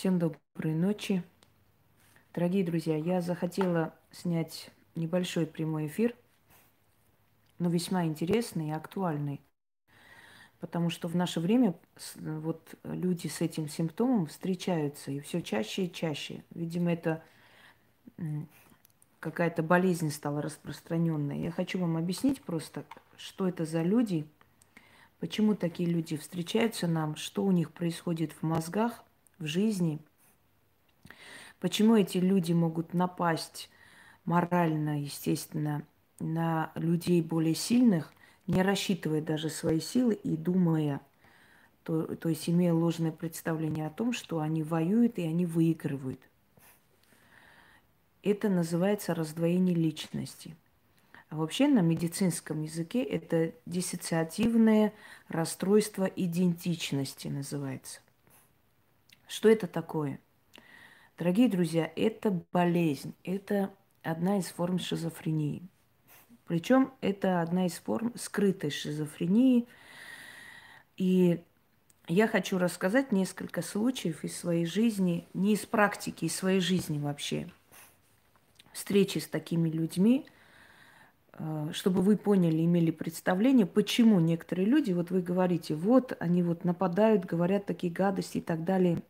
Всем доброй ночи. Дорогие друзья, я захотела снять небольшой прямой эфир, но весьма интересный и актуальный. Потому что в наше время вот люди с этим симптомом встречаются и все чаще и чаще. Видимо, это какая-то болезнь стала распространенная. Я хочу вам объяснить просто, что это за люди, почему такие люди встречаются нам, что у них происходит в мозгах, в жизни, почему эти люди могут напасть морально, естественно, на людей более сильных, не рассчитывая даже свои силы и думая, то, то есть имея ложное представление о том, что они воюют и они выигрывают. Это называется раздвоение личности. А вообще на медицинском языке это диссоциативное расстройство идентичности называется. Что это такое? Дорогие друзья, это болезнь, это одна из форм шизофрении. Причем это одна из форм скрытой шизофрении. И я хочу рассказать несколько случаев из своей жизни, не из практики, из своей жизни вообще – встречи с такими людьми, чтобы вы поняли, имели представление, почему некоторые люди, вот вы говорите, вот они вот нападают, говорят такие гадости и так далее,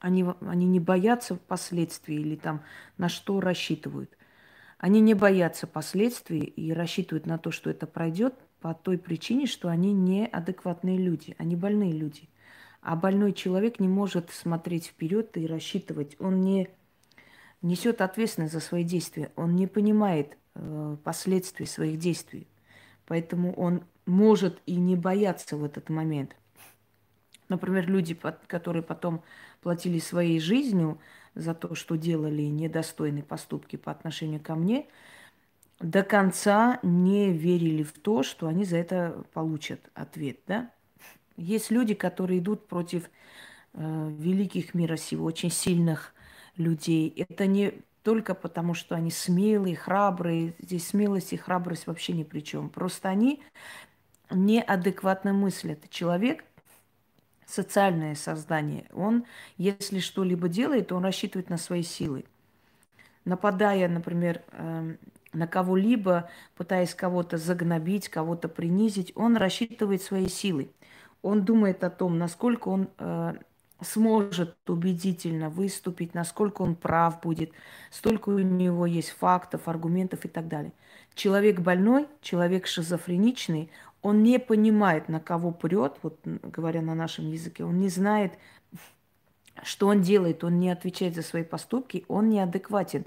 они, они не боятся последствий или там на что рассчитывают. Они не боятся последствий и рассчитывают на то, что это пройдет по той причине, что они неадекватные люди, они больные люди. А больной человек не может смотреть вперед и рассчитывать. Он не несет ответственность за свои действия. Он не понимает последствий своих действий. Поэтому он может и не бояться в этот момент. Например, люди, которые потом платили своей жизнью за то, что делали недостойные поступки по отношению ко мне, до конца не верили в то, что они за это получат ответ. Да? Есть люди, которые идут против э, великих мира сего, очень сильных людей. Это не только потому, что они смелые, храбрые. Здесь смелость и храбрость вообще ни при чем. Просто они неадекватно мыслят. Человек социальное создание. Он, если что-либо делает, он рассчитывает на свои силы. Нападая, например, эм, на кого-либо, пытаясь кого-то загнобить, кого-то принизить, он рассчитывает свои силы. Он думает о том, насколько он э, сможет убедительно выступить, насколько он прав будет, столько у него есть фактов, аргументов и так далее. Человек больной, человек шизофреничный, он не понимает, на кого прет, вот говоря на нашем языке, он не знает, что он делает, он не отвечает за свои поступки, он неадекватен.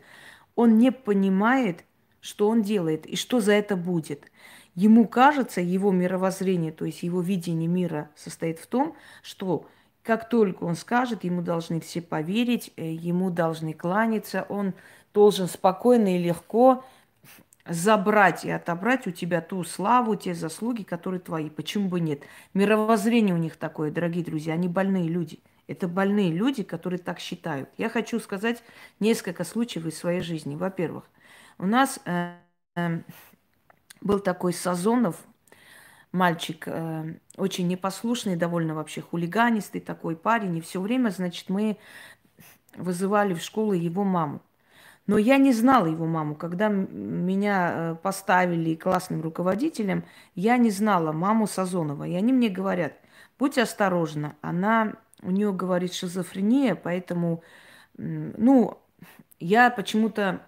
Он не понимает, что он делает и что за это будет. Ему кажется, его мировоззрение, то есть его видение мира состоит в том, что как только он скажет, ему должны все поверить, э, ему должны кланяться, он должен спокойно и легко забрать и отобрать у тебя ту славу, те заслуги, которые твои. Почему бы нет? Мировоззрение у них такое, дорогие друзья, они больные люди. Это больные люди, которые так считают. Я хочу сказать несколько случаев из своей жизни. Во-первых, у нас э, э, был такой Сазонов, мальчик э, очень непослушный, довольно вообще хулиганистый такой парень. И все время, значит, мы вызывали в школу его маму. Но я не знала его маму. Когда меня э, поставили классным руководителем, я не знала маму Сазонова. И они мне говорят, будь осторожна, она, у нее, говорит, шизофрения, поэтому, ну, я почему-то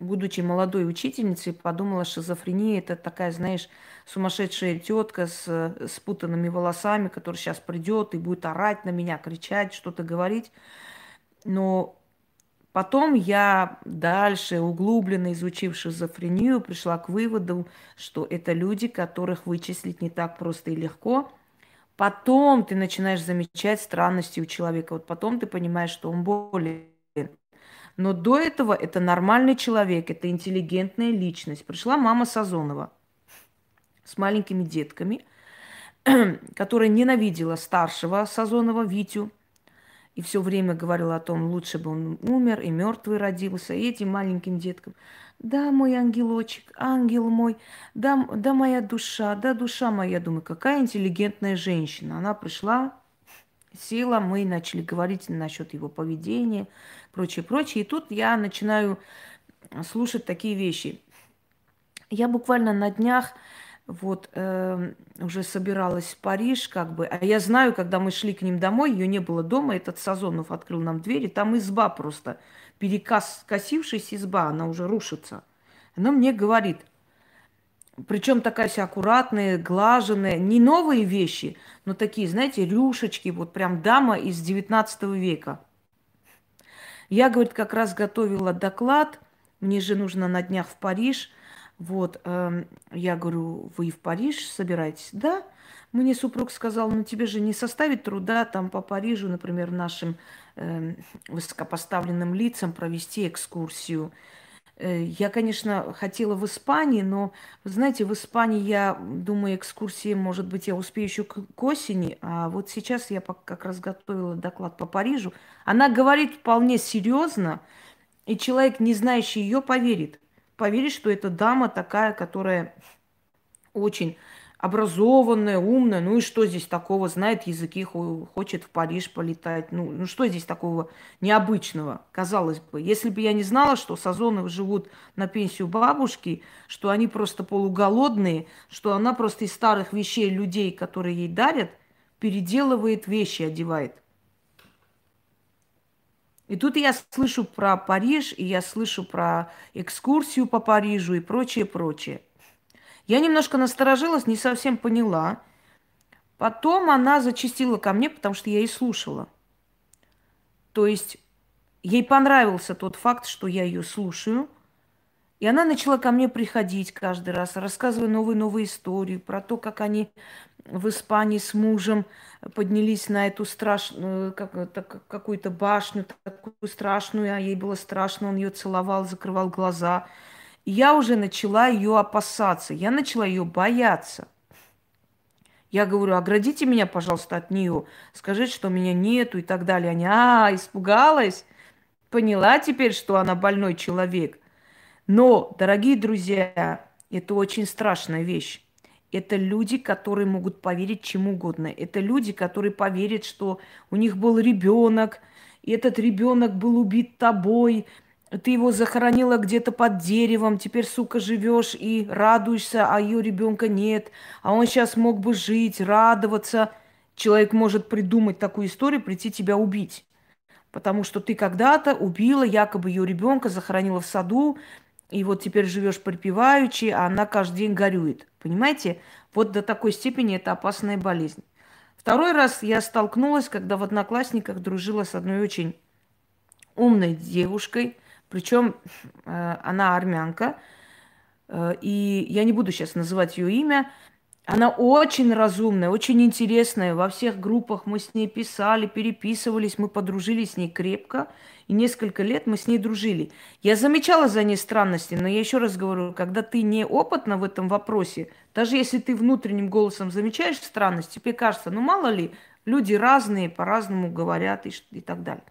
будучи молодой учительницей, подумала, что шизофрения это такая, знаешь, сумасшедшая тетка с спутанными волосами, которая сейчас придет и будет орать на меня, кричать, что-то говорить. Но потом я дальше, углубленно изучив шизофрению, пришла к выводу, что это люди, которых вычислить не так просто и легко. Потом ты начинаешь замечать странности у человека. Вот потом ты понимаешь, что он более но до этого это нормальный человек, это интеллигентная личность. Пришла мама Сазонова с маленькими детками, которая ненавидела старшего Сазонова Витю, и все время говорила о том, лучше бы он умер и мертвый родился, и этим маленьким деткам. Да, мой ангелочек, ангел мой, да, да моя душа, да душа моя. Думаю, какая интеллигентная женщина. Она пришла села, мы начали говорить насчет его поведения, прочее, прочее. И тут я начинаю слушать такие вещи. Я буквально на днях вот э, уже собиралась в Париж, как бы, а я знаю, когда мы шли к ним домой, ее не было дома, этот Сазонов открыл нам двери, там изба просто, перекосившаяся изба, она уже рушится. Она мне говорит, причем такая вся аккуратная, глаженная, не новые вещи, но такие, знаете, рюшечки, вот прям дама из 19 века. Я, говорит, как раз готовила доклад, мне же нужно на днях в Париж. Вот, э, я говорю, вы в Париж собираетесь? Да. Мне супруг сказал, ну тебе же не составит труда там по Парижу, например, нашим э, высокопоставленным лицам провести экскурсию. Э, я, конечно, хотела в Испании, но, вы знаете, в Испании я думаю, экскурсии, может быть, я успею еще к, осени, а вот сейчас я как раз готовила доклад по Парижу. Она говорит вполне серьезно, и человек, не знающий ее, поверит. Поверит, что эта дама такая, которая очень образованная, умная, ну и что здесь такого, знает языки, хочет в Париж полетать, ну, ну что здесь такого необычного, казалось бы. Если бы я не знала, что Сазоновы живут на пенсию бабушки, что они просто полуголодные, что она просто из старых вещей людей, которые ей дарят, переделывает вещи, одевает. И тут я слышу про Париж, и я слышу про экскурсию по Парижу и прочее, прочее. Я немножко насторожилась, не совсем поняла. Потом она зачастила ко мне, потому что я ей слушала. То есть ей понравился тот факт, что я ее слушаю. И она начала ко мне приходить каждый раз, рассказывая новые-новые истории про то, как они в Испании с мужем поднялись на эту страшную, как, какую-то башню, такую страшную, а ей было страшно, он ее целовал, закрывал глаза – я уже начала ее опасаться, я начала ее бояться. Я говорю, оградите меня, пожалуйста, от нее. Скажите, что меня нету и так далее. Они, а, испугалась. Поняла теперь, что она больной человек. Но, дорогие друзья, это очень страшная вещь. Это люди, которые могут поверить чему угодно. Это люди, которые поверят, что у них был ребенок, и этот ребенок был убит тобой, ты его захоронила где-то под деревом, теперь, сука, живешь и радуешься, а ее ребенка нет, а он сейчас мог бы жить, радоваться. Человек может придумать такую историю, прийти тебя убить. Потому что ты когда-то убила якобы ее ребенка, захоронила в саду, и вот теперь живешь припеваючи, а она каждый день горюет. Понимаете? Вот до такой степени это опасная болезнь. Второй раз я столкнулась, когда в одноклассниках дружила с одной очень умной девушкой – причем э, она армянка, э, и я не буду сейчас называть ее имя. Она очень разумная, очень интересная. Во всех группах мы с ней писали, переписывались, мы подружились с ней крепко. И несколько лет мы с ней дружили. Я замечала за ней странности, но я еще раз говорю, когда ты неопытна в этом вопросе, даже если ты внутренним голосом замечаешь странности, тебе кажется, ну мало ли, люди разные, по-разному говорят и, и так далее.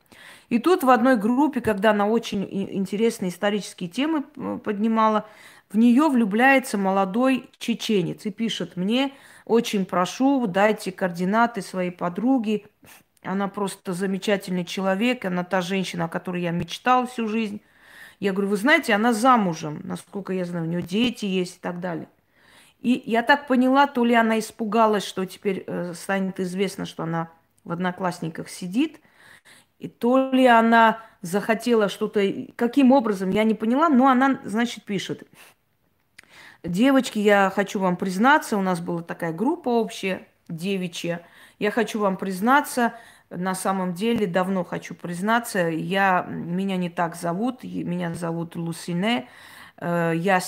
И тут в одной группе, когда она очень интересные исторические темы э, поднимала, в нее влюбляется молодой чеченец и пишет мне, очень прошу, дайте координаты своей подруги. Она просто замечательный человек, она та женщина, о которой я мечтал всю жизнь. Я говорю, вы знаете, она замужем, насколько я знаю, у нее дети есть и так далее. И я так поняла, то ли она испугалась, что теперь э, станет известно, что она в одноклассниках сидит, и то ли она захотела что-то, каким образом, я не поняла, но она, значит, пишет. Девочки, я хочу вам признаться, у нас была такая группа общая, девичья. Я хочу вам признаться, на самом деле давно хочу признаться, я, меня не так зовут, меня зовут Лусине, э, я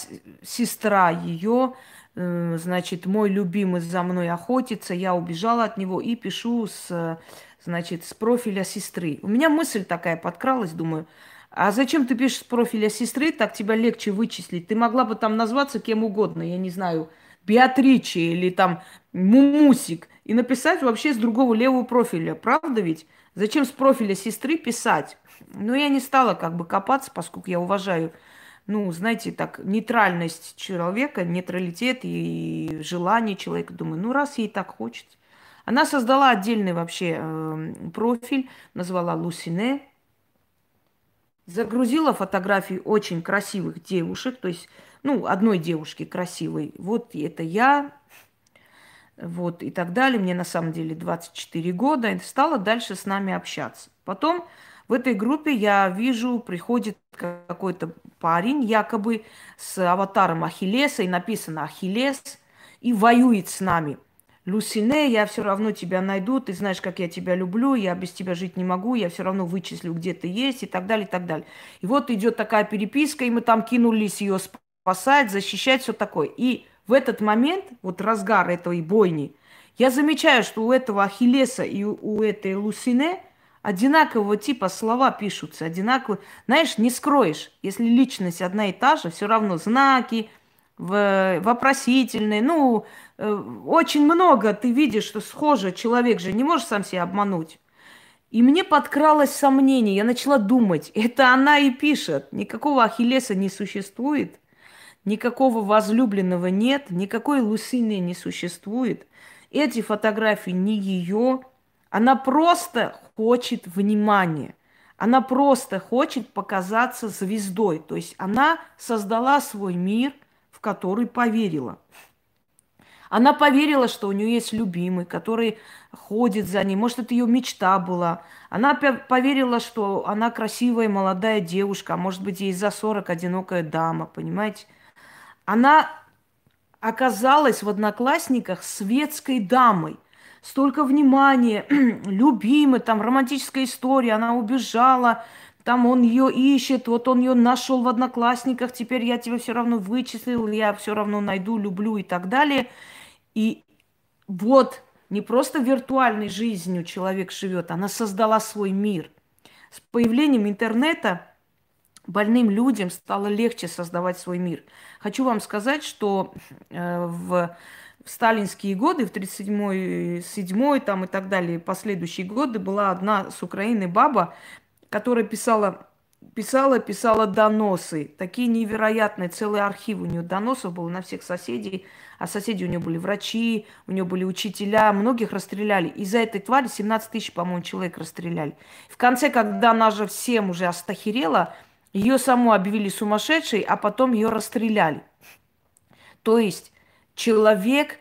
сестра ее, э, значит, мой любимый за мной охотится, я убежала от него и пишу с значит, с профиля сестры. У меня мысль такая подкралась, думаю, а зачем ты пишешь с профиля сестры, так тебя легче вычислить? Ты могла бы там назваться кем угодно, я не знаю, Беатричи или там Мумусик, и написать вообще с другого левого профиля, правда ведь? Зачем с профиля сестры писать? Но я не стала как бы копаться, поскольку я уважаю, ну, знаете, так, нейтральность человека, нейтралитет и желание человека. Думаю, ну, раз ей так хочется. Она создала отдельный вообще э, профиль, назвала Лусине, загрузила фотографии очень красивых девушек, то есть, ну, одной девушки красивой. Вот это я, вот и так далее. Мне на самом деле 24 года. И стала дальше с нами общаться. Потом в этой группе я вижу, приходит какой-то парень, якобы с аватаром Ахиллеса, и написано Ахиллес, и воюет с нами. Люсине, я все равно тебя найду, ты знаешь, как я тебя люблю, я без тебя жить не могу, я все равно вычислю, где ты есть, и так далее, и так далее. И вот идет такая переписка, и мы там кинулись ее спасать, защищать, все такое. И в этот момент, вот разгар этой бойни, я замечаю, что у этого Ахиллеса и у этой Лусине одинакового типа слова пишутся, одинаковые. Знаешь, не скроешь, если личность одна и та же, все равно знаки, вопросительные, ну, э, очень много ты видишь, что схоже, человек же не может сам себя обмануть. И мне подкралось сомнение, я начала думать, это она и пишет, никакого Ахиллеса не существует. Никакого возлюбленного нет, никакой Лусины не существует. Эти фотографии не ее. Она просто хочет внимания. Она просто хочет показаться звездой. То есть она создала свой мир, который поверила. Она поверила, что у нее есть любимый, который ходит за ней. Может, это ее мечта была. Она поверила, что она красивая молодая девушка, а может быть, ей за 40 одинокая дама, понимаете? Она оказалась в одноклассниках светской дамой. Столько внимания, любимой, там романтическая история, она убежала, там он ее ищет, вот он ее нашел в одноклассниках, теперь я тебя все равно вычислил, я все равно найду, люблю и так далее. И вот не просто виртуальной жизнью человек живет, она создала свой мир. С появлением интернета больным людям стало легче создавать свой мир. Хочу вам сказать, что э, в сталинские годы, в 37-й, 7 там и так далее, последующие годы, была одна с Украины баба, которая писала, писала, писала доносы. Такие невероятные, целый архив у нее доносов был на всех соседей. А соседи у нее были врачи, у нее были учителя, многих расстреляли. Из-за этой твари 17 тысяч, по-моему, человек расстреляли. В конце, когда она же всем уже остахерела, ее саму объявили сумасшедшей, а потом ее расстреляли. То есть человек,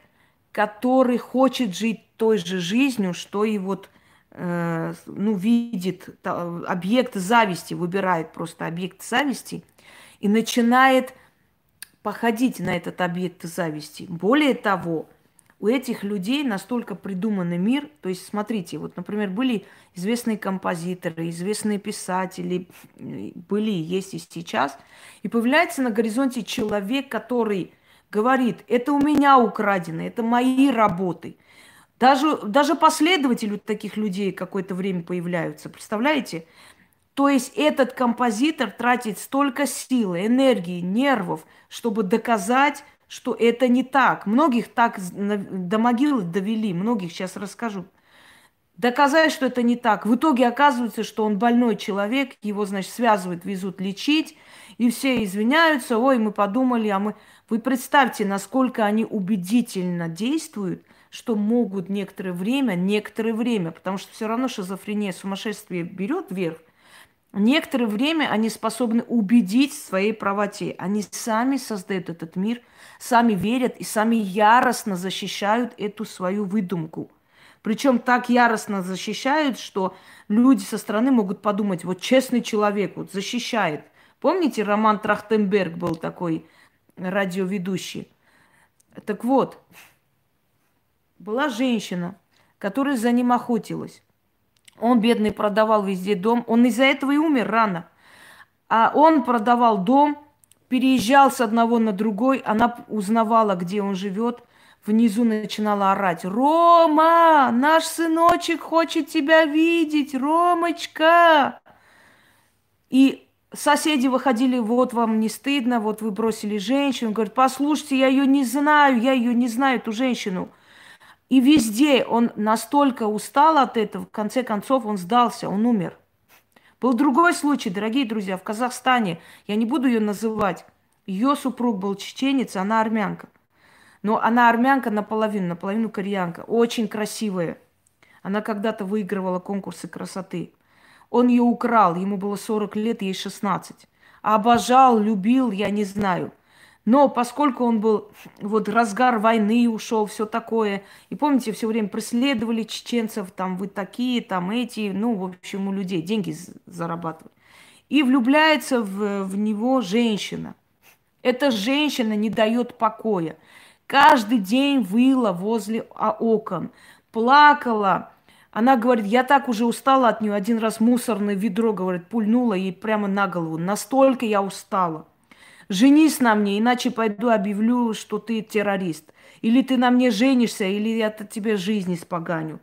который хочет жить той же жизнью, что и вот, ну, видит объект зависти, выбирает просто объект зависти и начинает походить на этот объект зависти. Более того, у этих людей настолько придуманный мир. То есть, смотрите, вот, например, были известные композиторы, известные писатели, были, есть и сейчас. И появляется на горизонте человек, который говорит, это у меня украдено, это мои работы. Даже, даже последователи таких людей какое-то время появляются, представляете? То есть этот композитор тратит столько силы, энергии, нервов, чтобы доказать, что это не так. Многих так до могилы довели, многих сейчас расскажу. Доказать, что это не так. В итоге оказывается, что он больной человек, его, значит, связывают, везут лечить, и все извиняются, ой, мы подумали, а мы... Вы представьте, насколько они убедительно действуют, что могут некоторое время, некоторое время, потому что все равно шизофрения, сумасшествие берет вверх, некоторое время они способны убедить в своей правоте. Они сами создают этот мир, сами верят и сами яростно защищают эту свою выдумку. Причем так яростно защищают, что люди со стороны могут подумать, вот честный человек вот защищает. Помните, Роман Трахтенберг был такой радиоведущий? Так вот, была женщина, которая за ним охотилась. Он, бедный, продавал везде дом. Он из-за этого и умер рано. А он продавал дом, переезжал с одного на другой. Она узнавала, где он живет. Внизу начинала орать. «Рома, наш сыночек хочет тебя видеть! Ромочка!» И соседи выходили, вот вам не стыдно, вот вы бросили женщину. Говорит, послушайте, я ее не знаю, я ее не знаю, эту женщину. И везде он настолько устал от этого, в конце концов он сдался, он умер. Был другой случай, дорогие друзья, в Казахстане, я не буду ее называть, ее супруг был чеченец, она армянка. Но она армянка наполовину, наполовину кореянка. Очень красивая. Она когда-то выигрывала конкурсы красоты. Он ее украл, ему было 40 лет, ей 16. Обожал, любил, я не знаю. Но поскольку он был, вот разгар войны ушел, все такое, и помните, все время преследовали чеченцев, там вы такие, там эти, ну, в общем, у людей деньги зарабатывали. И влюбляется в, в него женщина. Эта женщина не дает покоя. Каждый день выла возле окон, плакала. Она говорит, я так уже устала от нее. Один раз мусорное ведро, говорит, пульнула ей прямо на голову. Настолько я устала. Женись на мне, иначе пойду объявлю, что ты террорист. Или ты на мне женишься, или я тебе жизнь испоганю.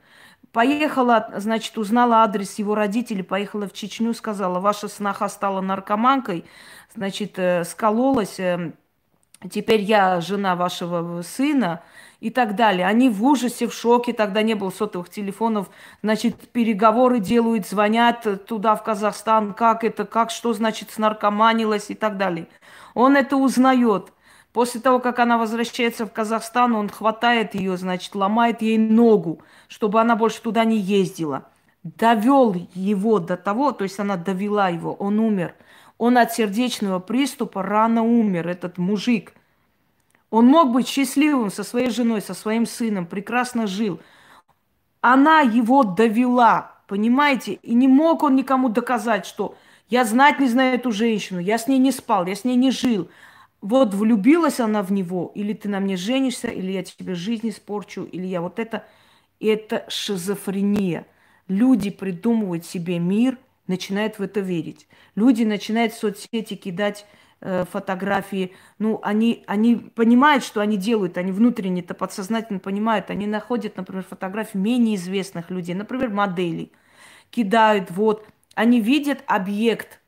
Поехала, значит, узнала адрес его родителей, поехала в Чечню, сказала, ваша сноха стала наркоманкой, значит, э, скололась, э, теперь я жена вашего сына и так далее. Они в ужасе, в шоке, тогда не было сотовых телефонов, значит, переговоры делают, звонят туда, в Казахстан, как это, как, что значит снаркоманилась и так далее. Он это узнает. После того, как она возвращается в Казахстан, он хватает ее, значит, ломает ей ногу, чтобы она больше туда не ездила. Довел его до того, то есть она довела его, он умер. Он от сердечного приступа рано умер, этот мужик. Он мог быть счастливым со своей женой, со своим сыном, прекрасно жил. Она его довела, понимаете? И не мог он никому доказать, что я знать не знаю эту женщину, я с ней не спал, я с ней не жил. Вот влюбилась она в него, или ты на мне женишься, или я тебе жизнь испорчу, или я вот это. Это шизофрения. Люди придумывают себе мир, начинают в это верить. Люди начинают в соцсети кидать фотографии. Ну, они, они понимают, что они делают, они внутренне это подсознательно понимают. Они находят, например, фотографии менее известных людей, например, моделей. Кидают, вот, они видят объект,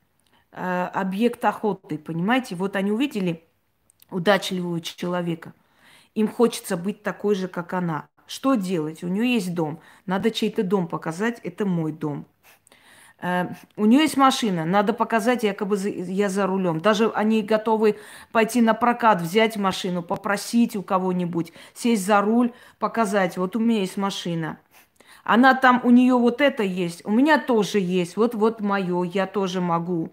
э, объект охоты, понимаете? Вот они увидели удачливого человека. Им хочется быть такой же, как она. Что делать? У нее есть дом. Надо чей-то дом показать. Это мой дом. Э, у нее есть машина, надо показать, якобы я за рулем. Даже они готовы пойти на прокат, взять машину, попросить у кого-нибудь, сесть за руль, показать, вот у меня есть машина. Она там, у нее вот это есть, у меня тоже есть, вот, вот мое, я тоже могу.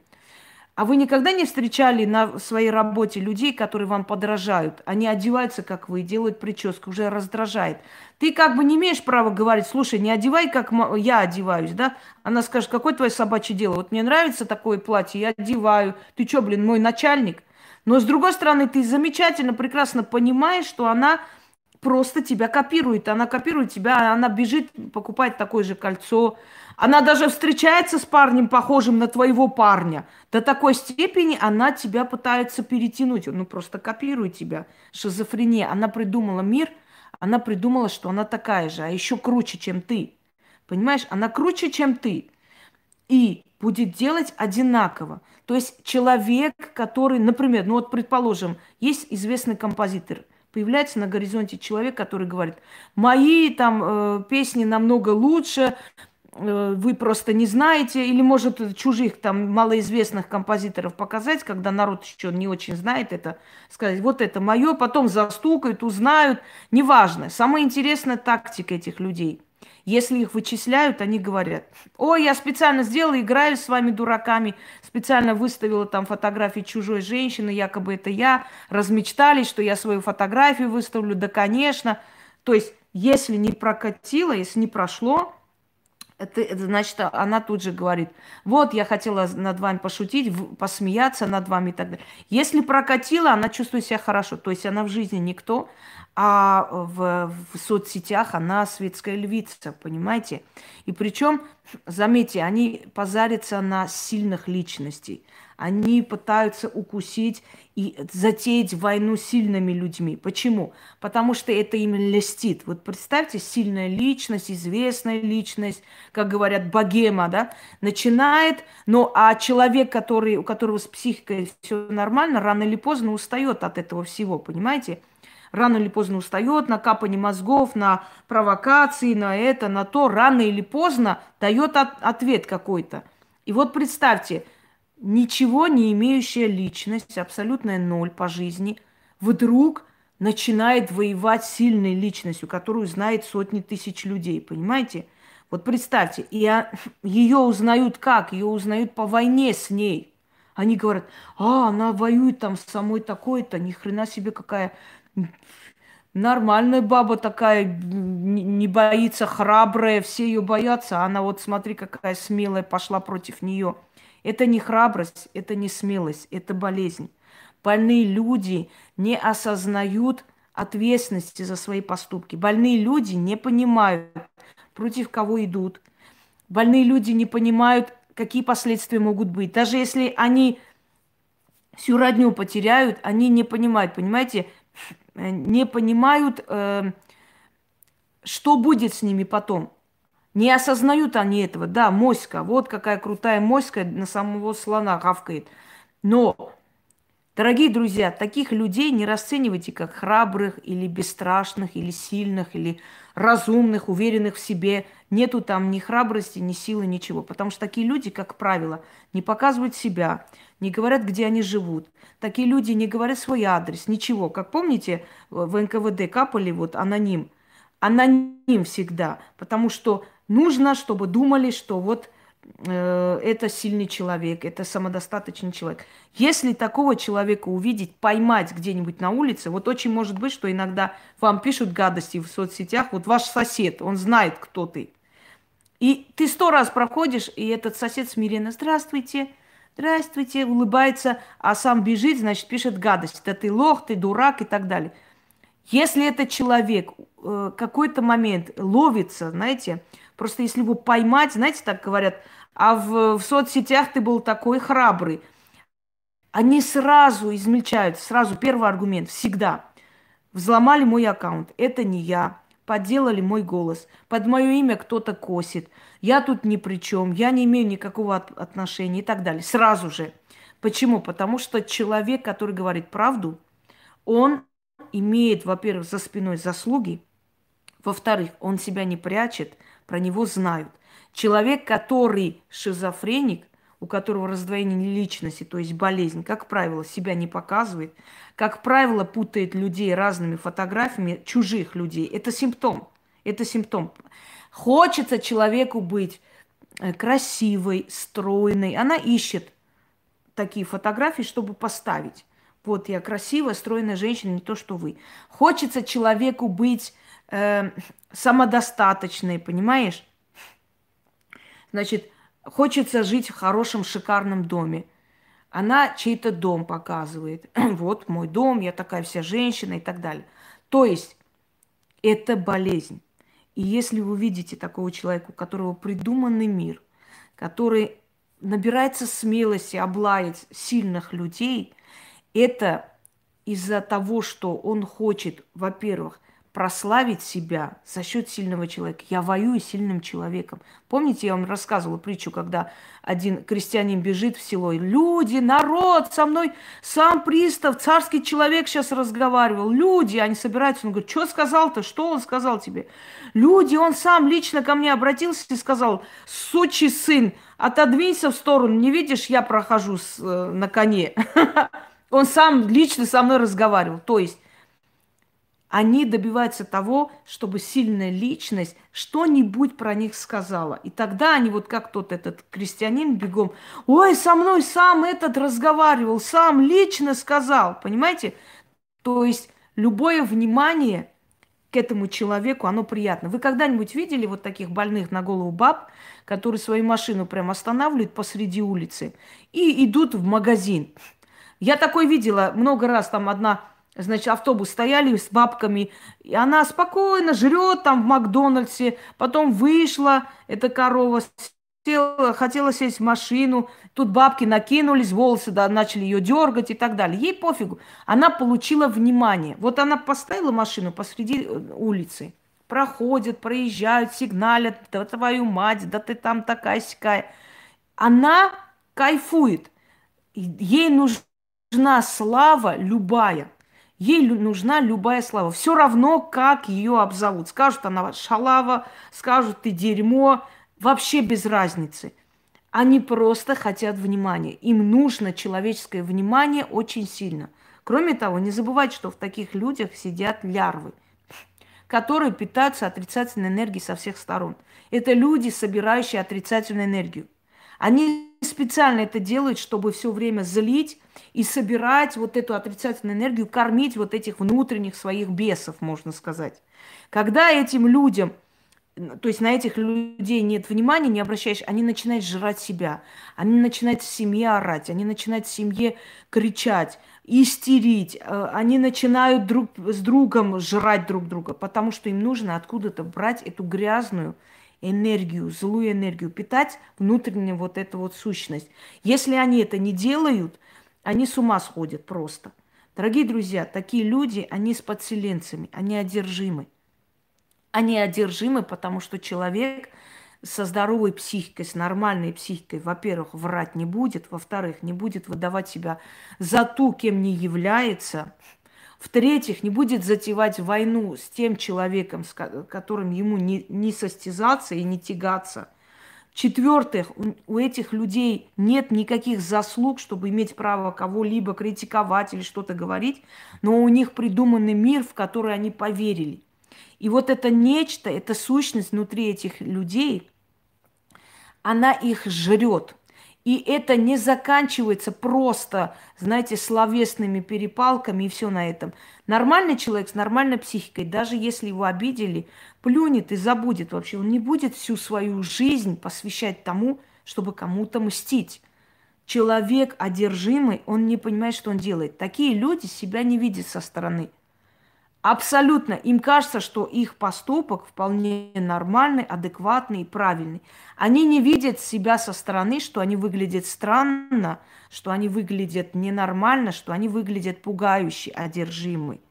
А вы никогда не встречали на своей работе людей, которые вам подражают? Они одеваются, как вы, делают прическу, уже раздражает. Ты как бы не имеешь права говорить, слушай, не одевай, как я одеваюсь, да? Она скажет, какое твое собачье дело? Вот мне нравится такое платье, я одеваю. Ты что, блин, мой начальник? Но с другой стороны, ты замечательно, прекрасно понимаешь, что она просто тебя копирует. Она копирует тебя, она бежит, покупает такое же кольцо. Она даже встречается с парнем, похожим на твоего парня. До такой степени она тебя пытается перетянуть. Ну, просто копирует тебя. Шизофрения. Она придумала мир, она придумала, что она такая же, а еще круче, чем ты. Понимаешь, она круче, чем ты. И будет делать одинаково. То есть человек, который, например, ну вот предположим, есть известный композитор – появляется на горизонте человек, который говорит, мои там э, песни намного лучше, вы просто не знаете, или может чужих там малоизвестных композиторов показать, когда народ еще не очень знает это, сказать, вот это мое, потом застукают, узнают, неважно. Самая интересная тактика этих людей – если их вычисляют, они говорят, ой, я специально сделала, играю с вами дураками, специально выставила там фотографии чужой женщины, якобы это я, размечтались, что я свою фотографию выставлю, да, конечно. То есть, если не прокатило, если не прошло, это, значит, она тут же говорит, вот я хотела над вами пошутить, посмеяться над вами и так далее. Если прокатила, она чувствует себя хорошо. То есть она в жизни никто, а в, в соцсетях она светская львица, понимаете? И причем, заметьте, они позарятся на сильных личностей. Они пытаются укусить и затеять войну сильными людьми. Почему? Потому что это им льстит. Вот представьте, сильная личность, известная личность, как говорят, богема, да, начинает, ну а человек, который, у которого с психикой все нормально, рано или поздно устает от этого всего, понимаете? рано или поздно устает на капание мозгов, на провокации, на это, на то, рано или поздно дает от, ответ какой-то. И вот представьте, ничего не имеющая личность, абсолютная ноль по жизни, вдруг начинает воевать сильной личностью, которую знает сотни тысяч людей, понимаете? Вот представьте, и ее узнают как? Ее узнают по войне с ней. Они говорят, а, она воюет там с самой такой-то, ни хрена себе какая нормальная баба такая, не боится, храбрая, все ее боятся, а она вот смотри, какая смелая пошла против нее. Это не храбрость, это не смелость, это болезнь. Больные люди не осознают ответственности за свои поступки. Больные люди не понимают, против кого идут. Больные люди не понимают, какие последствия могут быть. Даже если они всю родню потеряют, они не понимают, понимаете, не понимают, э, что будет с ними потом. Не осознают они этого. Да, моська, вот какая крутая моська на самого слона гавкает. Но, дорогие друзья, таких людей не расценивайте как храбрых или бесстрашных, или сильных, или разумных, уверенных в себе. Нету там ни храбрости, ни силы, ничего. Потому что такие люди, как правило, не показывают себя, не говорят, где они живут. Такие люди не говорят свой адрес, ничего. Как помните, в НКВД капали вот аноним. Аноним всегда. Потому что нужно, чтобы думали, что вот э, это сильный человек, это самодостаточный человек. Если такого человека увидеть, поймать где-нибудь на улице, вот очень может быть, что иногда вам пишут гадости в соцсетях, вот ваш сосед, он знает, кто ты. И ты сто раз проходишь, и этот сосед смиренно, здравствуйте, здравствуйте, улыбается, а сам бежит, значит, пишет гадость. Да ты лох, ты дурак и так далее. Если этот человек э, какой-то момент ловится, знаете, просто если его поймать, знаете, так говорят, а в, в соцсетях ты был такой храбрый, они сразу измельчают, сразу первый аргумент, всегда. Взломали мой аккаунт, это не я, подделали мой голос, под мое имя кто-то косит, я тут ни при чем, я не имею никакого отношения и так далее. Сразу же. Почему? Потому что человек, который говорит правду, он имеет, во-первых, за спиной заслуги, во-вторых, он себя не прячет, про него знают. Человек, который шизофреник, у которого раздвоение личности, то есть болезнь, как правило, себя не показывает, как правило, путает людей разными фотографиями чужих людей. Это симптом. Это симптом. Хочется человеку быть э, красивой, стройной. Она ищет такие фотографии, чтобы поставить. Вот я красивая, стройная женщина, не то, что вы. Хочется человеку быть э, самодостаточной, понимаешь? Значит, хочется жить в хорошем, шикарном доме. Она чей-то дом показывает. вот мой дом, я такая вся женщина и так далее. То есть это болезнь. И если вы видите такого человека, у которого придуманный мир, который набирается смелости облаять сильных людей, это из-за того, что он хочет, во-первых, прославить себя за счет сильного человека. Я воюю сильным человеком. Помните, я вам рассказывала притчу, когда один крестьянин бежит в село, люди, народ, со мной сам пристав, царский человек сейчас разговаривал. Люди, они собираются. Он говорит, что сказал-то, что он сказал тебе? Люди, он сам лично ко мне обратился и сказал, сучий сын, отодвинься в сторону, не видишь, я прохожу с, э, на коне. Он сам лично со мной разговаривал. То есть они добиваются того, чтобы сильная личность что-нибудь про них сказала. И тогда они, вот как тот этот крестьянин бегом, ой, со мной сам этот разговаривал, сам лично сказал, понимаете? То есть любое внимание к этому человеку, оно приятно. Вы когда-нибудь видели вот таких больных на голову баб, которые свою машину прям останавливают посреди улицы и идут в магазин? Я такой видела много раз, там одна Значит, автобус стояли с бабками, и она спокойно жрет там в Макдональдсе, потом вышла, эта корова села, хотела сесть в машину, тут бабки накинулись, волосы да, начали ее дергать и так далее. Ей пофигу. Она получила внимание. Вот она поставила машину посреди э, улицы. Проходят, проезжают, сигналят, да твою мать, да ты там такая сякая. Она кайфует. Ей нужна слава любая. Ей нужна любая слава. Все равно, как ее обзовут. Скажут, она шалава, скажут, ты дерьмо. Вообще без разницы. Они просто хотят внимания. Им нужно человеческое внимание очень сильно. Кроме того, не забывайте, что в таких людях сидят лярвы, которые питаются отрицательной энергией со всех сторон. Это люди, собирающие отрицательную энергию. Они специально это делают, чтобы все время злить и собирать вот эту отрицательную энергию, кормить вот этих внутренних своих бесов, можно сказать. Когда этим людям – то есть на этих людей нет внимания, не обращаешь, они начинают жрать себя, они начинают в семье орать, они начинают в семье кричать, истерить, э, они начинают друг с другом жрать друг друга, потому что им нужно откуда-то брать эту грязную энергию, злую энергию, питать внутреннюю вот эту вот сущность. Если они это не делают, они с ума сходят просто. Дорогие друзья, такие люди, они с подселенцами, они одержимы. Они одержимы, потому что человек со здоровой психикой, с нормальной психикой, во-первых, врать не будет, во-вторых, не будет выдавать себя за ту, кем не является, в-третьих, не будет затевать войну с тем человеком, с которым ему не, не состязаться и не тягаться. В-четвертых, у этих людей нет никаких заслуг, чтобы иметь право кого-либо критиковать или что-то говорить, но у них придуманный мир, в который они поверили – и вот это нечто, эта сущность внутри этих людей, она их жрет. И это не заканчивается просто, знаете, словесными перепалками и все на этом. Нормальный человек с нормальной психикой, даже если его обидели, плюнет и забудет вообще. Он не будет всю свою жизнь посвящать тому, чтобы кому-то мстить. Человек одержимый, он не понимает, что он делает. Такие люди себя не видят со стороны – Абсолютно. Им кажется, что их поступок вполне нормальный, адекватный и правильный. Они не видят себя со стороны, что они выглядят странно, что они выглядят ненормально, что они выглядят пугающе, одержимы.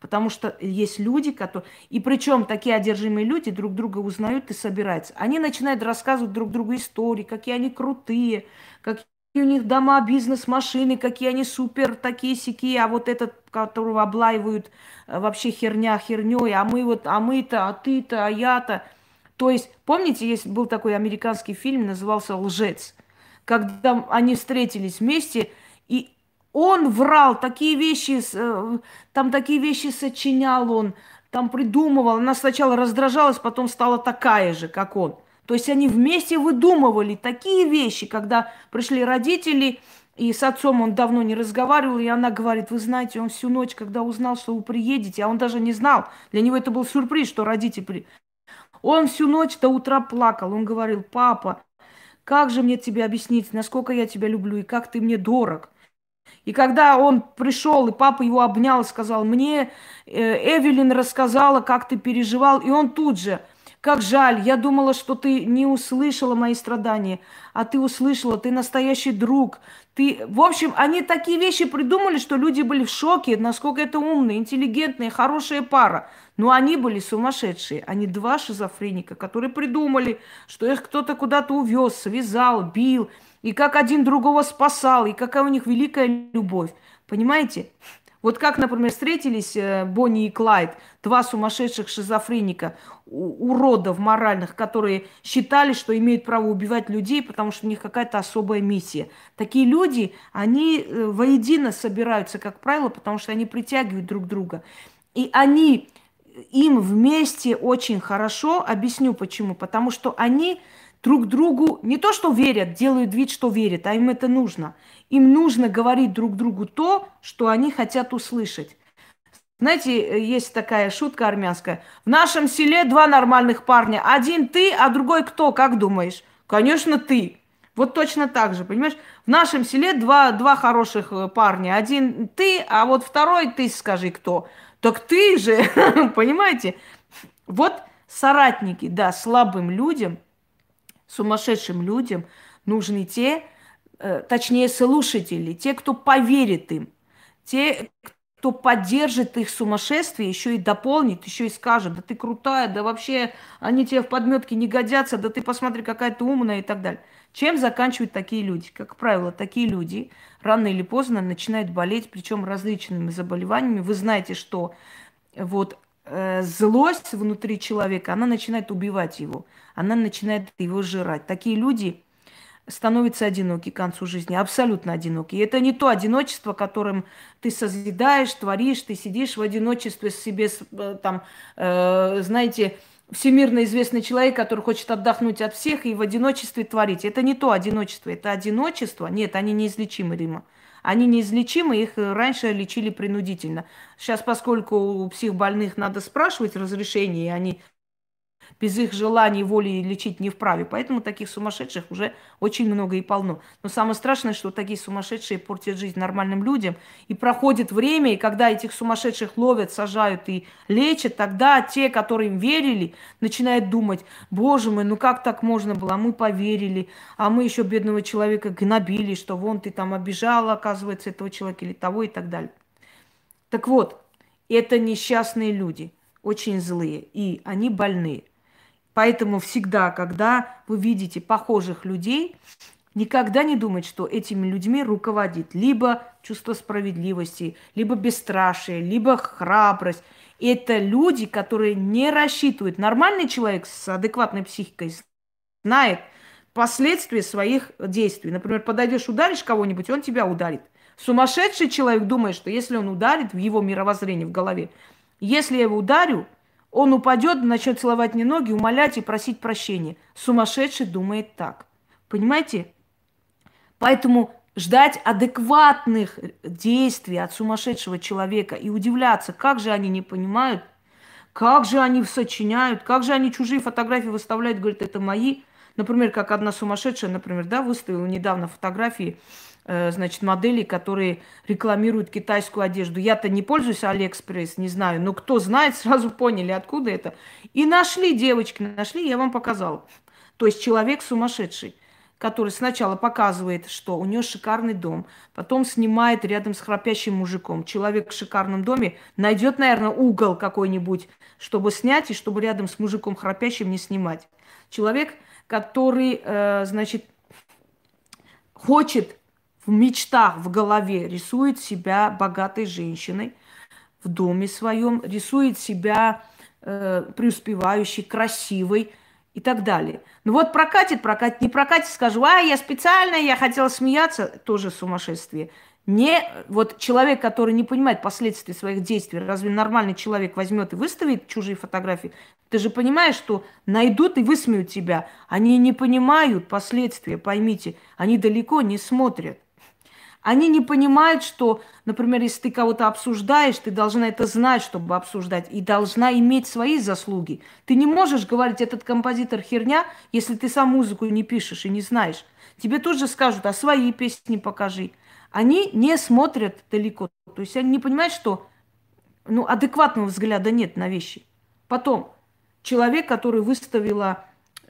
Потому что есть люди, которые... И причем такие одержимые люди друг друга узнают и собираются. Они начинают рассказывать друг другу истории, какие они крутые, как у них дома, бизнес, машины, какие они супер такие сики, а вот этот, которого облаивают э, вообще херня херней, а мы вот, а мы-то, а ты-то, а я-то. То есть, помните, есть был такой американский фильм, назывался «Лжец», когда они встретились вместе, и он врал, такие вещи, э, там такие вещи сочинял он, там придумывал. Она сначала раздражалась, потом стала такая же, как он. То есть они вместе выдумывали такие вещи, когда пришли родители, и с отцом он давно не разговаривал, и она говорит, вы знаете, он всю ночь, когда узнал, что вы приедете, а он даже не знал, для него это был сюрприз, что родители при... Он всю ночь до утра плакал, он говорил, папа, как же мне тебе объяснить, насколько я тебя люблю и как ты мне дорог. И когда он пришел, и папа его обнял и сказал, мне э, Эвелин рассказала, как ты переживал, и он тут же – как жаль, я думала, что ты не услышала мои страдания, а ты услышала, ты настоящий друг. Ты... В общем, они такие вещи придумали, что люди были в шоке, насколько это умные, интеллигентные, хорошая пара. Но они были сумасшедшие. Они два шизофреника, которые придумали, что их кто-то куда-то увез, связал, бил, и как один другого спасал, и какая у них великая любовь. Понимаете? Вот как, например, встретились э, Бонни и Клайд, два сумасшедших шизофреника, уродов моральных, которые считали, что имеют право убивать людей, потому что у них какая-то особая миссия. Такие люди, они э, воедино собираются, как правило, потому что они притягивают друг друга. И они, им вместе очень хорошо, объясню почему, потому что они друг другу не то что верят, делают вид, что верят, а им это нужно. Им нужно говорить друг другу то, что они хотят услышать. Знаете, есть такая шутка армянская. В нашем селе два нормальных парня. Один ты, а другой кто, как думаешь? Конечно, ты. Вот точно так же, понимаешь? В нашем селе два, два хороших э, парня. Один ты, а вот второй ты скажи кто. Так ты же, понимаете? Вот соратники, да, слабым людям – сумасшедшим людям нужны те, э, точнее, слушатели, те, кто поверит им, те, кто поддержит их сумасшествие, еще и дополнит, еще и скажет, да ты крутая, да вообще они тебе в подметке не годятся, да ты посмотри, какая ты умная и так далее. Чем заканчивают такие люди? Как правило, такие люди рано или поздно начинают болеть, причем различными заболеваниями. Вы знаете, что вот злость внутри человека, она начинает убивать его, она начинает его жрать. Такие люди становится одинокий к концу жизни, абсолютно одинокий. И это не то одиночество, которым ты созидаешь, творишь, ты сидишь в одиночестве с себе, э, там, э, знаете, всемирно известный человек, который хочет отдохнуть от всех и в одиночестве творить. Это не то одиночество, это одиночество. Нет, они неизлечимы, Рима. Они неизлечимы, их раньше лечили принудительно. Сейчас, поскольку у психбольных надо спрашивать разрешение, и они без их желания, воли лечить не вправе. Поэтому таких сумасшедших уже очень много и полно. Но самое страшное, что такие сумасшедшие портят жизнь нормальным людям. И проходит время, и когда этих сумасшедших ловят, сажают и лечат, тогда те, которые им верили, начинают думать, боже мой, ну как так можно было? А мы поверили, а мы еще бедного человека гнобили, что вон ты там обижала, оказывается, этого человека или того и так далее. Так вот, это несчастные люди, очень злые, и они больные. Поэтому всегда, когда вы видите похожих людей, никогда не думать, что этими людьми руководит либо чувство справедливости, либо бесстрашие, либо храбрость. Это люди, которые не рассчитывают. Нормальный человек с адекватной психикой знает последствия своих действий. Например, подойдешь, ударишь кого-нибудь, он тебя ударит. Сумасшедший человек думает, что если он ударит в его мировоззрение, в голове, если я его ударю, он упадет, начнет целовать мне ноги, умолять и просить прощения. Сумасшедший думает так. Понимаете? Поэтому ждать адекватных действий от сумасшедшего человека и удивляться, как же они не понимают, как же они сочиняют, как же они чужие фотографии выставляют, говорят, это мои. Например, как одна сумасшедшая, например, да, выставила недавно фотографии Э, значит, моделей, которые рекламируют китайскую одежду. Я-то не пользуюсь Алиэкспресс, не знаю, но кто знает, сразу поняли, откуда это. И нашли, девочки, нашли, я вам показала. То есть человек сумасшедший, который сначала показывает, что у него шикарный дом, потом снимает рядом с храпящим мужиком. Человек в шикарном доме найдет, наверное, угол какой-нибудь, чтобы снять, и чтобы рядом с мужиком храпящим не снимать. Человек, который, э, значит, хочет в мечтах, в голове рисует себя богатой женщиной в доме своем, рисует себя э, преуспевающей, красивой и так далее. Ну вот прокатит, прокатит, не прокатит, скажу, а, я специально, я хотела смеяться, тоже сумасшествие. Не, вот человек, который не понимает последствий своих действий, разве нормальный человек возьмет и выставит чужие фотографии? Ты же понимаешь, что найдут и высмеют тебя. Они не понимают последствия, поймите. Они далеко не смотрят. Они не понимают, что, например, если ты кого-то обсуждаешь, ты должна это знать, чтобы обсуждать, и должна иметь свои заслуги. Ты не можешь говорить, этот композитор херня, если ты сам музыку не пишешь и не знаешь. Тебе тут же скажут, а свои песни покажи. Они не смотрят далеко. То есть они не понимают, что ну, адекватного взгляда нет на вещи. Потом, человек, который выставила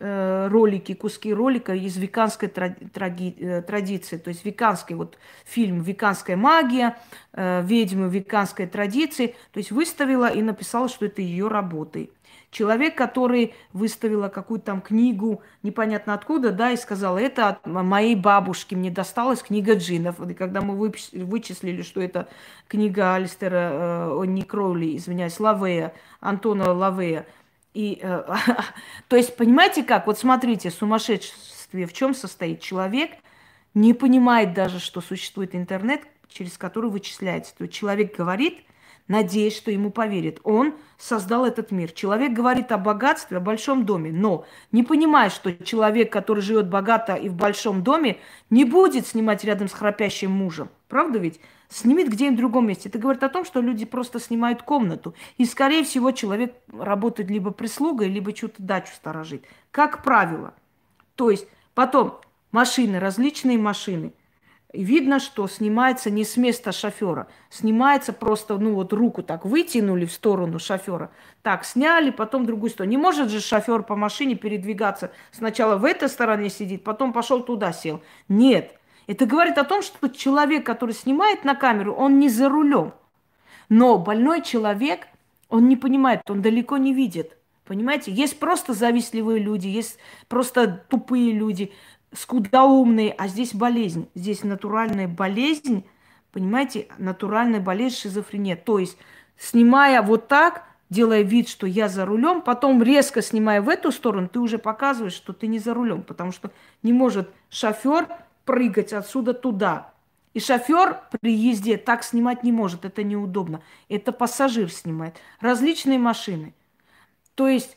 Э, ролики, куски ролика из веканской тради, э, традиции, то есть веканский вот фильм «Веканская магия», э, «Ведьмы веканской традиции», то есть выставила и написала, что это ее работы. Человек, который выставила какую-то там книгу, непонятно откуда, да, и сказала, это от моей бабушки мне досталась книга джинов. И когда мы вычислили, что это книга Алистера, э, не Кроули, извиняюсь, Лавея, Антона Лавея, и, э, то есть, понимаете как? Вот смотрите, сумасшествие в чем состоит? Человек не понимает даже, что существует интернет, через который вычисляется. То есть человек говорит, надеясь, что ему поверят. Он создал этот мир. Человек говорит о богатстве, о большом доме, но не понимает, что человек, который живет богато и в большом доме, не будет снимать рядом с храпящим мужем. Правда ведь? Снимет где-нибудь в другом месте. Это говорит о том, что люди просто снимают комнату. И, скорее всего, человек работает либо прислугой, либо что-то дачу сторожит. Как правило. То есть потом машины, различные машины. Видно, что снимается не с места шофера. Снимается просто, ну вот руку так вытянули в сторону шофера. Так, сняли, потом другую сторону. Не может же шофер по машине передвигаться. Сначала в этой стороне сидит, потом пошел туда сел. Нет, это говорит о том, что человек, который снимает на камеру, он не за рулем. Но больной человек, он не понимает, он далеко не видит. Понимаете? Есть просто завистливые люди, есть просто тупые люди, скудоумные, а здесь болезнь. Здесь натуральная болезнь, понимаете, натуральная болезнь шизофрения. То есть, снимая вот так, делая вид, что я за рулем, потом резко снимая в эту сторону, ты уже показываешь, что ты не за рулем, потому что не может шофер прыгать отсюда туда. И шофер при езде так снимать не может, это неудобно. Это пассажир снимает. Различные машины. То есть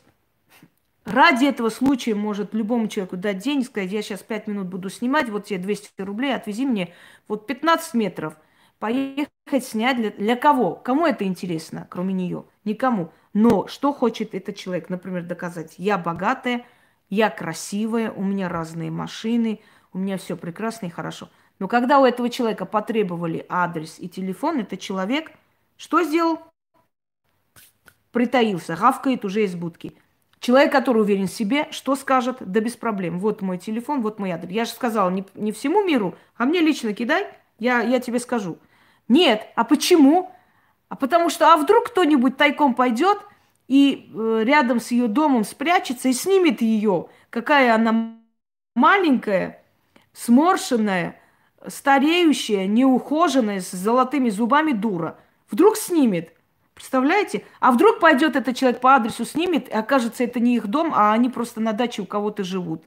ради этого случая может любому человеку дать денег, сказать, я сейчас 5 минут буду снимать, вот тебе 200 рублей, отвези мне вот 15 метров. Поехать снять для, для кого? Кому это интересно, кроме нее? Никому. Но что хочет этот человек, например, доказать? Я богатая, я красивая, у меня разные машины, у меня все прекрасно и хорошо. Но когда у этого человека потребовали адрес и телефон, этот человек что сделал? Притаился, гавкает уже из будки. Человек, который уверен в себе, что скажет? Да без проблем. Вот мой телефон, вот мой адрес. Я же сказала, не, не всему миру, а мне лично кидай, я, я тебе скажу. Нет, а почему? А потому что, а вдруг кто-нибудь тайком пойдет и э, рядом с ее домом спрячется и снимет ее, какая она маленькая, сморщенная, стареющая, неухоженная, с золотыми зубами дура. Вдруг снимет. Представляете? А вдруг пойдет этот человек по адресу, снимет, и окажется, это не их дом, а они просто на даче у кого-то живут.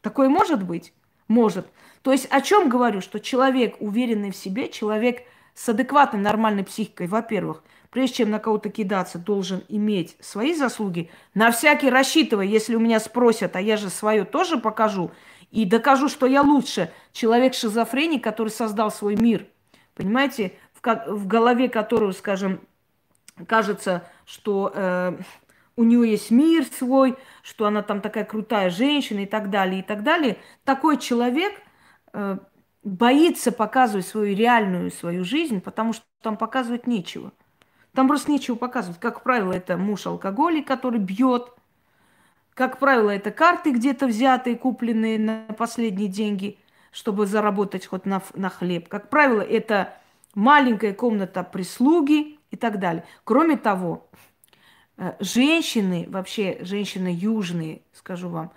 Такое может быть? Может. То есть о чем говорю? Что человек, уверенный в себе, человек – с адекватной нормальной психикой, во-первых, прежде чем на кого-то кидаться, должен иметь свои заслуги. На всякий рассчитывай, если у меня спросят, а я же свое тоже покажу, и докажу, что я лучше. Человек шизофреник, который создал свой мир. Понимаете, в голове которого, скажем, кажется, что э, у нее есть мир свой, что она там такая крутая женщина и так далее, и так далее. Такой человек э, боится показывать свою реальную свою жизнь, потому что там показывать нечего. Там просто нечего показывать. Как правило, это муж алкоголик, который бьет. Как правило, это карты где-то взятые, купленные на последние деньги, чтобы заработать хоть на, на хлеб. Как правило, это маленькая комната прислуги и так далее. Кроме того, э, женщины, вообще женщины южные, скажу вам,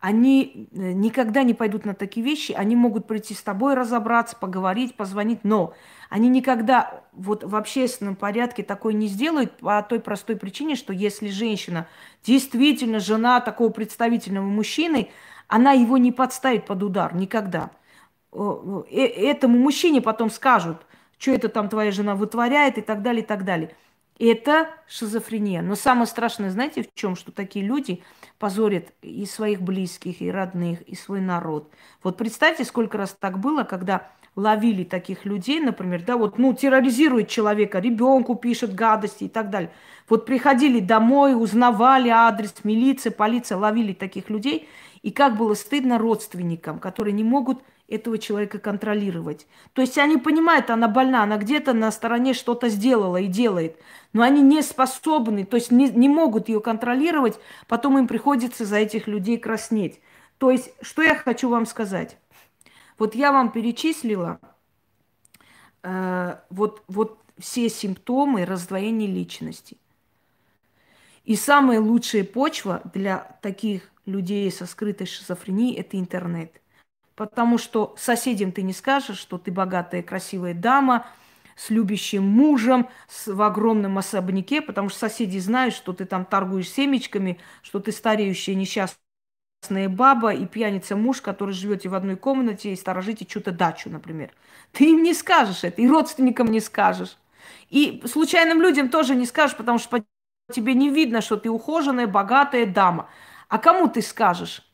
они э, никогда не пойдут на такие вещи, они могут прийти с тобой разобраться, поговорить, позвонить, но они никогда вот в общественном порядке такое не сделают по той простой причине, что если женщина действительно жена такого представительного мужчины, она его не подставит под удар никогда. Э, этому мужчине потом скажут, что это там твоя жена вытворяет и так далее, и так далее. Это шизофрения. Но самое страшное, знаете, в чем? Что такие люди позорят и своих близких, и родных, и свой народ. Вот представьте, сколько раз так было, когда ловили таких людей, например, да, вот, ну, терроризирует человека, ребенку пишет гадости и так далее. Вот приходили домой, узнавали адрес, милиция, полиция, ловили таких людей, и как было стыдно родственникам, которые не могут этого человека контролировать. То есть они понимают, она больна, она где-то на стороне что-то сделала и делает, но они не способны, то есть не, не могут ее контролировать, потом им приходится за этих людей краснеть. То есть, что я хочу вам сказать? Вот я вам перечислила э, вот, вот все симптомы раздвоения личности. И самая лучшая почва для таких людей со скрытой шизофренией – это интернет – Потому что соседям ты не скажешь, что ты богатая, красивая дама с любящим мужем, с, в огромном особняке, потому что соседи знают, что ты там торгуешь семечками, что ты стареющая несчастная баба и пьяница муж, который живете в одной комнате и сторожите что-то дачу, например. Ты им не скажешь это, и родственникам не скажешь. И случайным людям тоже не скажешь, потому что тебе не видно, что ты ухоженная, богатая дама. А кому ты скажешь?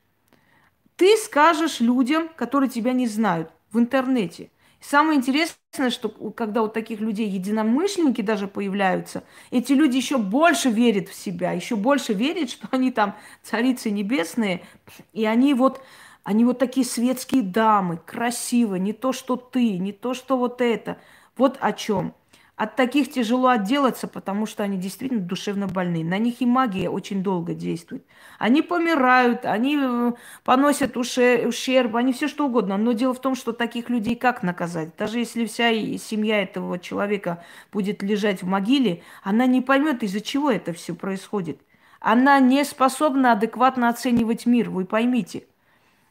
Ты скажешь людям, которые тебя не знают, в интернете. Самое интересное, что когда у таких людей единомышленники даже появляются, эти люди еще больше верят в себя, еще больше верят, что они там царицы небесные, и они вот, они вот такие светские дамы, красивые, не то, что ты, не то, что вот это. Вот о чем. От таких тяжело отделаться, потому что они действительно душевно больны. На них и магия очень долго действует. Они помирают, они э, поносят ущерб, они все что угодно. Но дело в том, что таких людей как наказать? Даже если вся семья этого человека будет лежать в могиле, она не поймет, из-за чего это все происходит. Она не способна адекватно оценивать мир, вы поймите.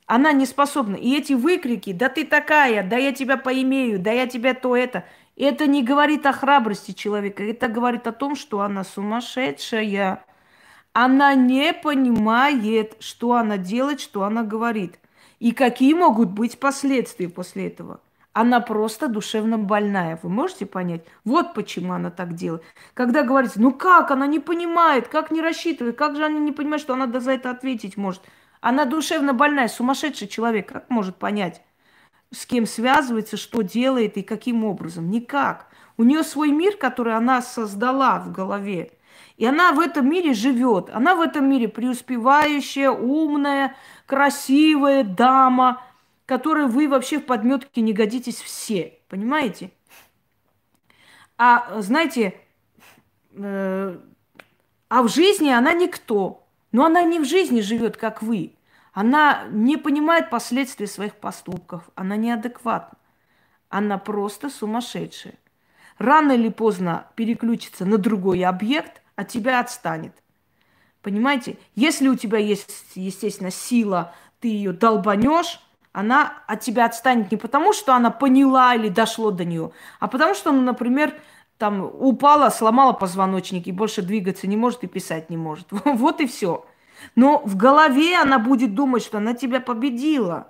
Она не способна. И эти выкрики, да ты такая, да я тебя поимею, да я тебя то это – Это не говорит о храбрости человека, это говорит о том, что она сумасшедшая. Она не понимает, что она делает, что она говорит. И какие могут быть последствия после этого. Она просто душевно больная. Вы можете понять? Вот почему она так делает. Когда говорится, ну как, она не понимает, как не рассчитывает, как же она не понимает, что она за это ответить может. Она душевно больная, сумасшедший человек. Как может понять, с кем связывается, что делает и каким образом? Никак. У нее свой мир, который она создала в голове. И она в этом мире живет. Она в этом мире преуспевающая, умная, красивая дама, которой вы вообще в подметке не годитесь все. Понимаете? А знаете, э, а в жизни она никто. Но она не в жизни живет, как вы. Она не понимает последствий своих поступков. Она неадекватна. Она просто сумасшедшая. Рано или поздно переключится на другой объект, от тебя отстанет. Понимаете? Если у тебя есть, естественно, сила, ты ее долбанешь, она от тебя отстанет не потому, что она поняла или дошло до нее, а потому что, ну, например, там упала, сломала позвоночник и больше двигаться не может и писать не может. Вот и все. Но в голове она будет думать, что она тебя победила.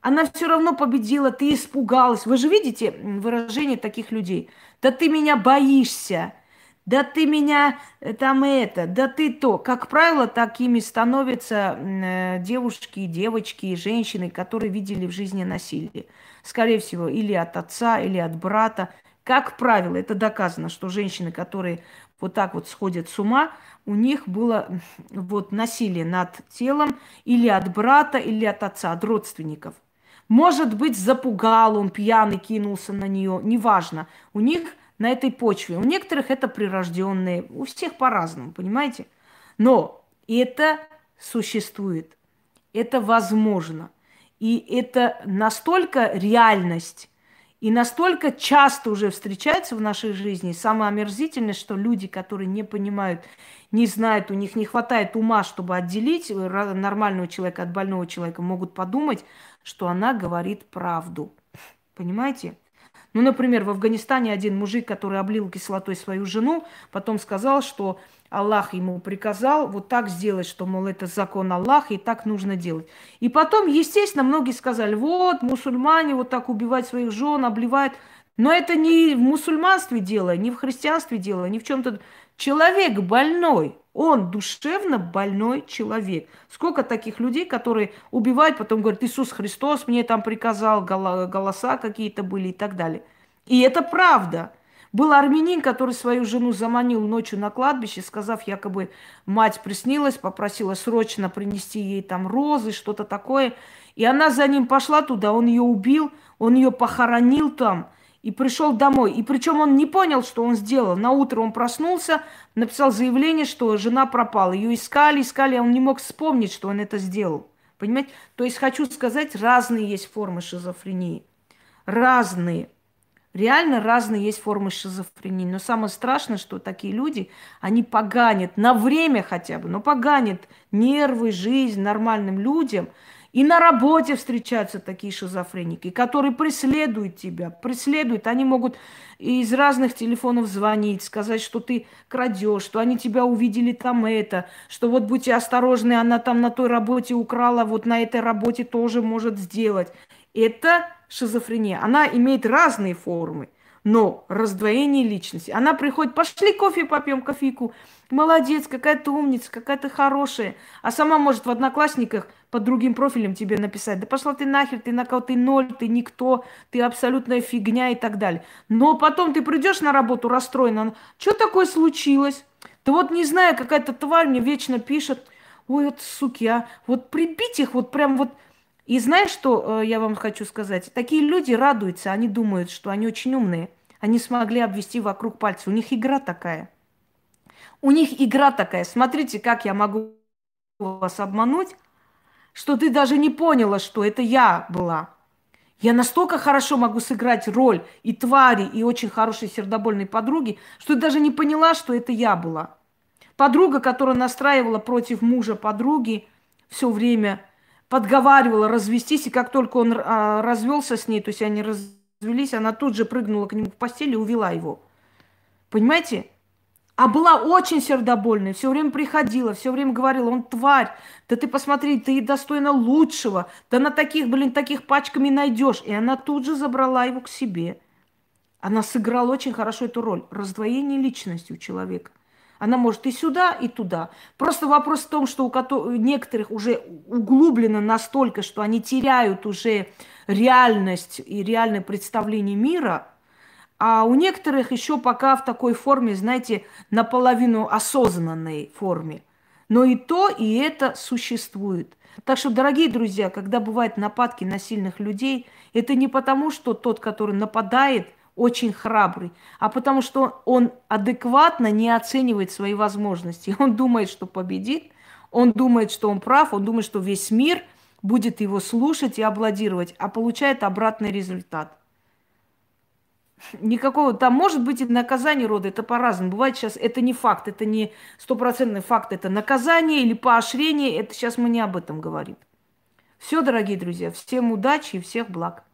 Она все равно победила, ты испугалась. Вы же видите выражение таких людей. Да ты меня боишься, да ты меня э, там это, да ты то. Как правило, такими становятся э, девушки, девочки, женщины, которые видели в жизни насилие. Скорее всего, или от отца, или от брата. Как правило, это доказано, что женщины, которые вот так вот сходят с ума, у них было вот насилие над телом или от брата, или от отца, от родственников. Может быть, запугал он, пьяный кинулся на нее, неважно. У них на этой почве. У некоторых это прирожденные, у всех по-разному, понимаете? Но это существует, это возможно. И это настолько реальность, и настолько часто уже встречается в нашей жизни. Самое омерзительное, что люди, которые не понимают, не знают, у них не хватает ума, чтобы отделить нормального человека от больного человека, могут подумать, что она говорит правду. Понимаете? Ну, например, в Афганистане один мужик, который облил кислотой свою жену, потом сказал, что Аллах ему приказал вот так сделать, что, мол, это закон Аллаха, и так нужно делать. И потом, естественно, многие сказали, вот, мусульмане вот так убивают своих жен, обливают. Но это не в мусульманстве дело, не в христианстве дело, не в чем-то. Человек больной, он душевно больной человек. Сколько таких людей, которые убивают, потом говорят, Иисус Христос мне там приказал, голоса какие-то были и так далее. И это правда. Был армянин, который свою жену заманил ночью на кладбище, сказав, якобы мать приснилась, попросила срочно принести ей там розы, что-то такое. И она за ним пошла туда, он ее убил, он ее похоронил там – и пришел домой. И причем он не понял, что он сделал. На утро он проснулся, написал заявление, что жена пропала. Ее искали, искали, а он не мог вспомнить, что он это сделал. Понимаете? То есть хочу сказать, разные есть формы шизофрении. Разные. Реально разные есть формы шизофрении. Но самое страшное, что такие люди, они поганят на время хотя бы, но поганят нервы, жизнь нормальным людям – и на работе встречаются такие шизофреники, которые преследуют тебя, преследуют. Они могут из разных телефонов звонить, сказать, что ты крадешь, что они тебя увидели там это, что вот будьте осторожны, она там на той работе украла, вот на этой работе тоже может сделать. Это шизофрения. Она имеет разные формы, но раздвоение личности. Она приходит, пошли кофе попьем, кофейку. Молодец, какая то умница, какая то хорошая. А сама может в одноклассниках под другим профилем тебе написать, да пошла ты нахер, ты на кого, ты ноль, ты никто, ты абсолютная фигня и так далее. Но потом ты придешь на работу расстроена, что такое случилось? Да вот не знаю, какая-то тварь мне вечно пишет, ой, вот суки, а, вот прибить их, вот прям вот... И знаешь, что э, я вам хочу сказать? Такие люди радуются, они думают, что они очень умные. Они смогли обвести вокруг пальца. У них игра такая. У них игра такая. Смотрите, как я могу вас обмануть, что ты даже не поняла, что это я была. Я настолько хорошо могу сыграть роль и твари, и очень хорошей сердобольной подруги, что ты даже не поняла, что это я была. Подруга, которая настраивала против мужа подруги все время, подговаривала развестись, и как только он а, развелся с ней, то есть они развелись, она тут же прыгнула к нему в постель и увела его. Понимаете? А была очень сердобольной, все время приходила, все время говорила, он тварь, да ты посмотри, ты достойна лучшего, да на таких, блин, таких пачками найдешь. И она тут же забрала его к себе. Она сыграла очень хорошо эту роль. Раздвоение личности у человека. Она может и сюда, и туда. Просто вопрос в том, что у некоторых уже углублено настолько, что они теряют уже реальность и реальное представление мира – а у некоторых еще пока в такой форме, знаете, наполовину осознанной форме. Но и то, и это существует. Так что, дорогие друзья, когда бывают нападки на сильных людей, это не потому, что тот, который нападает, очень храбрый, а потому что он адекватно не оценивает свои возможности. Он думает, что победит, он думает, что он прав, он думает, что весь мир будет его слушать и аплодировать, а получает обратный результат – Никакого, там может быть и наказание рода, это по-разному. Бывает сейчас, это не факт, это не стопроцентный факт, это наказание или поощрение, это сейчас мы не об этом говорим. Все, дорогие друзья, всем удачи и всех благ.